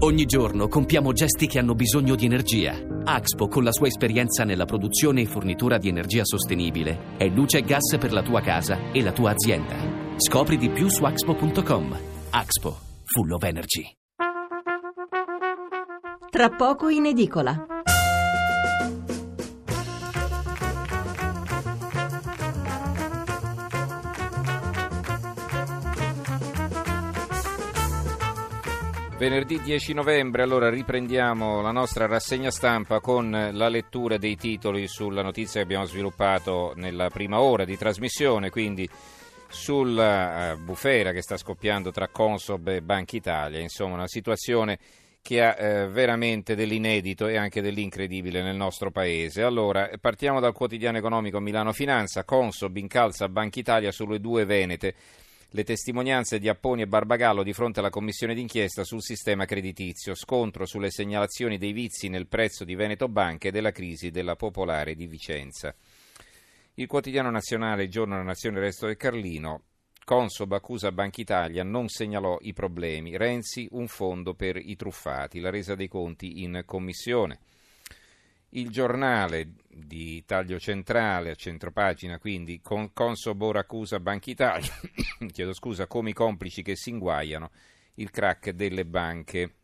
Ogni giorno compiamo gesti che hanno bisogno di energia. Axpo, con la sua esperienza nella produzione e fornitura di energia sostenibile, è luce e gas per la tua casa e la tua azienda. Scopri di più su axpo.com. Axpo, full of energy. Tra poco in edicola. Venerdì 10 novembre, allora riprendiamo la nostra rassegna stampa con la lettura dei titoli sulla notizia che abbiamo sviluppato nella prima ora di trasmissione, quindi sulla uh, bufera che sta scoppiando tra Consob e Banca Italia, insomma una situazione che ha eh, veramente dell'inedito e anche dell'incredibile nel nostro paese. Allora, partiamo dal quotidiano economico Milano Finanza, Consob incalza Banca Italia sulle due Venete le testimonianze di Apponi e Barbagallo di fronte alla commissione d'inchiesta sul sistema creditizio, scontro sulle segnalazioni dei vizi nel prezzo di Veneto Banca e della crisi della Popolare di Vicenza. Il quotidiano nazionale Giorno della Nazione Resto del Carlino Consob accusa Banca Italia, non segnalò i problemi. Renzi un fondo per i truffati, la resa dei conti in commissione. Il giornale di taglio centrale, a centropagina, quindi con Consobor accusa Banca Italia, chiedo scusa, come i complici che si inguaiano il crack delle banche.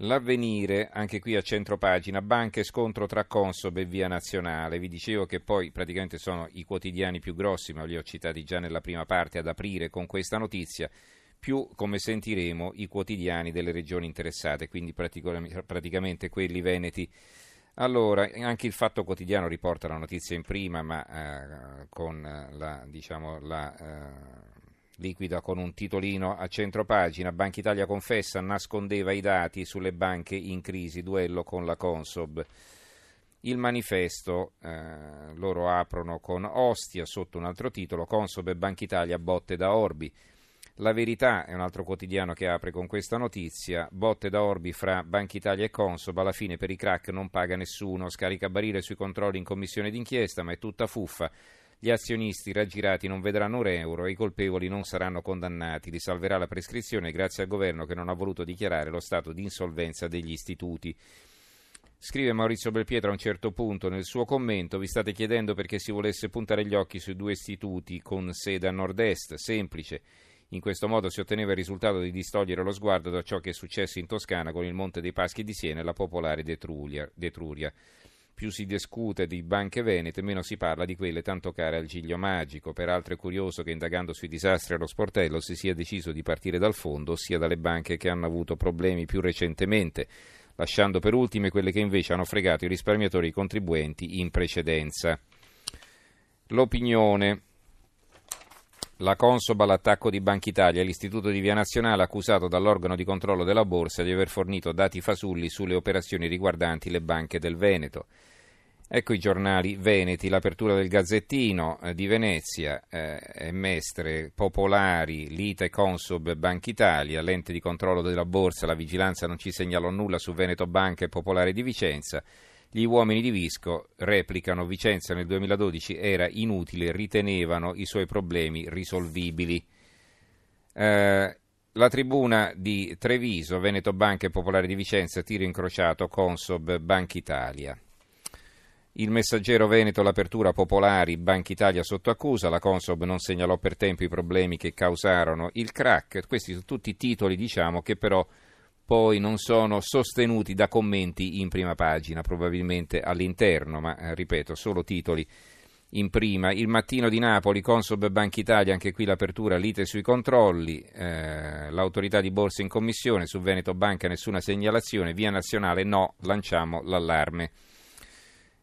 L'avvenire, anche qui a centropagina, banche scontro tra Consob e Via Nazionale. Vi dicevo che poi praticamente sono i quotidiani più grossi, ma li ho citati già nella prima parte, ad aprire con questa notizia più, come sentiremo, i quotidiani delle regioni interessate, quindi praticamente quelli veneti. Allora, anche il Fatto Quotidiano riporta la notizia in prima, ma eh, con la, diciamo, la eh, liquida con un titolino a centropagina. Banca Italia confessa, nascondeva i dati sulle banche in crisi, duello con la Consob. Il manifesto eh, loro aprono con Ostia sotto un altro titolo, Consob e Banca Italia botte da Orbi. La Verità è un altro quotidiano che apre con questa notizia. Botte da Orbi fra Banca Italia e Consob. Alla fine per i crack non paga nessuno. Scarica barile sui controlli in commissione d'inchiesta, ma è tutta fuffa. Gli azionisti raggirati non vedranno un euro e i colpevoli non saranno condannati. Li salverà la prescrizione grazie al governo che non ha voluto dichiarare lo stato di insolvenza degli istituti. Scrive Maurizio Belpietro a un certo punto nel suo commento: Vi state chiedendo perché si volesse puntare gli occhi sui due istituti con sede a nord-est? Semplice. In questo modo si otteneva il risultato di distogliere lo sguardo da ciò che è successo in Toscana con il Monte dei Paschi di Siena e la popolare D'Etruria. Più si discute di banche venete, meno si parla di quelle tanto care al Giglio Magico. Peraltro è curioso che indagando sui disastri allo sportello si sia deciso di partire dal fondo, ossia dalle banche che hanno avuto problemi più recentemente, lasciando per ultime quelle che invece hanno fregato i risparmiatori e i contribuenti in precedenza. L'opinione. La Consob all'attacco di Banca Italia, l'istituto di Via Nazionale accusato dall'organo di controllo della borsa di aver fornito dati fasulli sulle operazioni riguardanti le banche del Veneto. Ecco i giornali veneti, l'apertura del Gazzettino eh, di Venezia, eh, Mestre, Popolari, Lite Consob, Banca Italia, l'ente di controllo della borsa, la vigilanza non ci segnalò nulla su Veneto Banca e Popolare di Vicenza. Gli uomini di Visco replicano Vicenza nel 2012 era inutile, ritenevano i suoi problemi risolvibili. Eh, la tribuna di Treviso, Veneto Banca e Popolare di Vicenza, tiro incrociato, Consob, Banca Italia. Il messaggero Veneto, l'apertura Popolari, Banca Italia sotto accusa, la Consob non segnalò per tempo i problemi che causarono il crack. Questi sono tutti titoli, diciamo, che però poi non sono sostenuti da commenti in prima pagina, probabilmente all'interno, ma eh, ripeto, solo titoli in prima. Il mattino di Napoli, Consob Banca Italia, anche qui l'apertura, lite sui controlli, eh, l'autorità di borsa in commissione, su Veneto Banca nessuna segnalazione, via nazionale no, lanciamo l'allarme.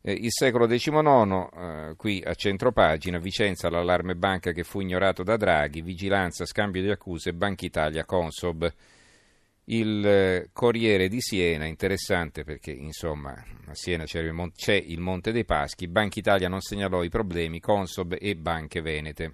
Eh, il secolo XIX, eh, qui a centro pagina, Vicenza, l'allarme banca che fu ignorato da Draghi, vigilanza, scambio di accuse, Banca Italia, Consob il eh, Corriere di Siena, interessante perché insomma a Siena c'è il, Monte, c'è il Monte dei Paschi, Banca Italia non segnalò i problemi, Consob e banche venete.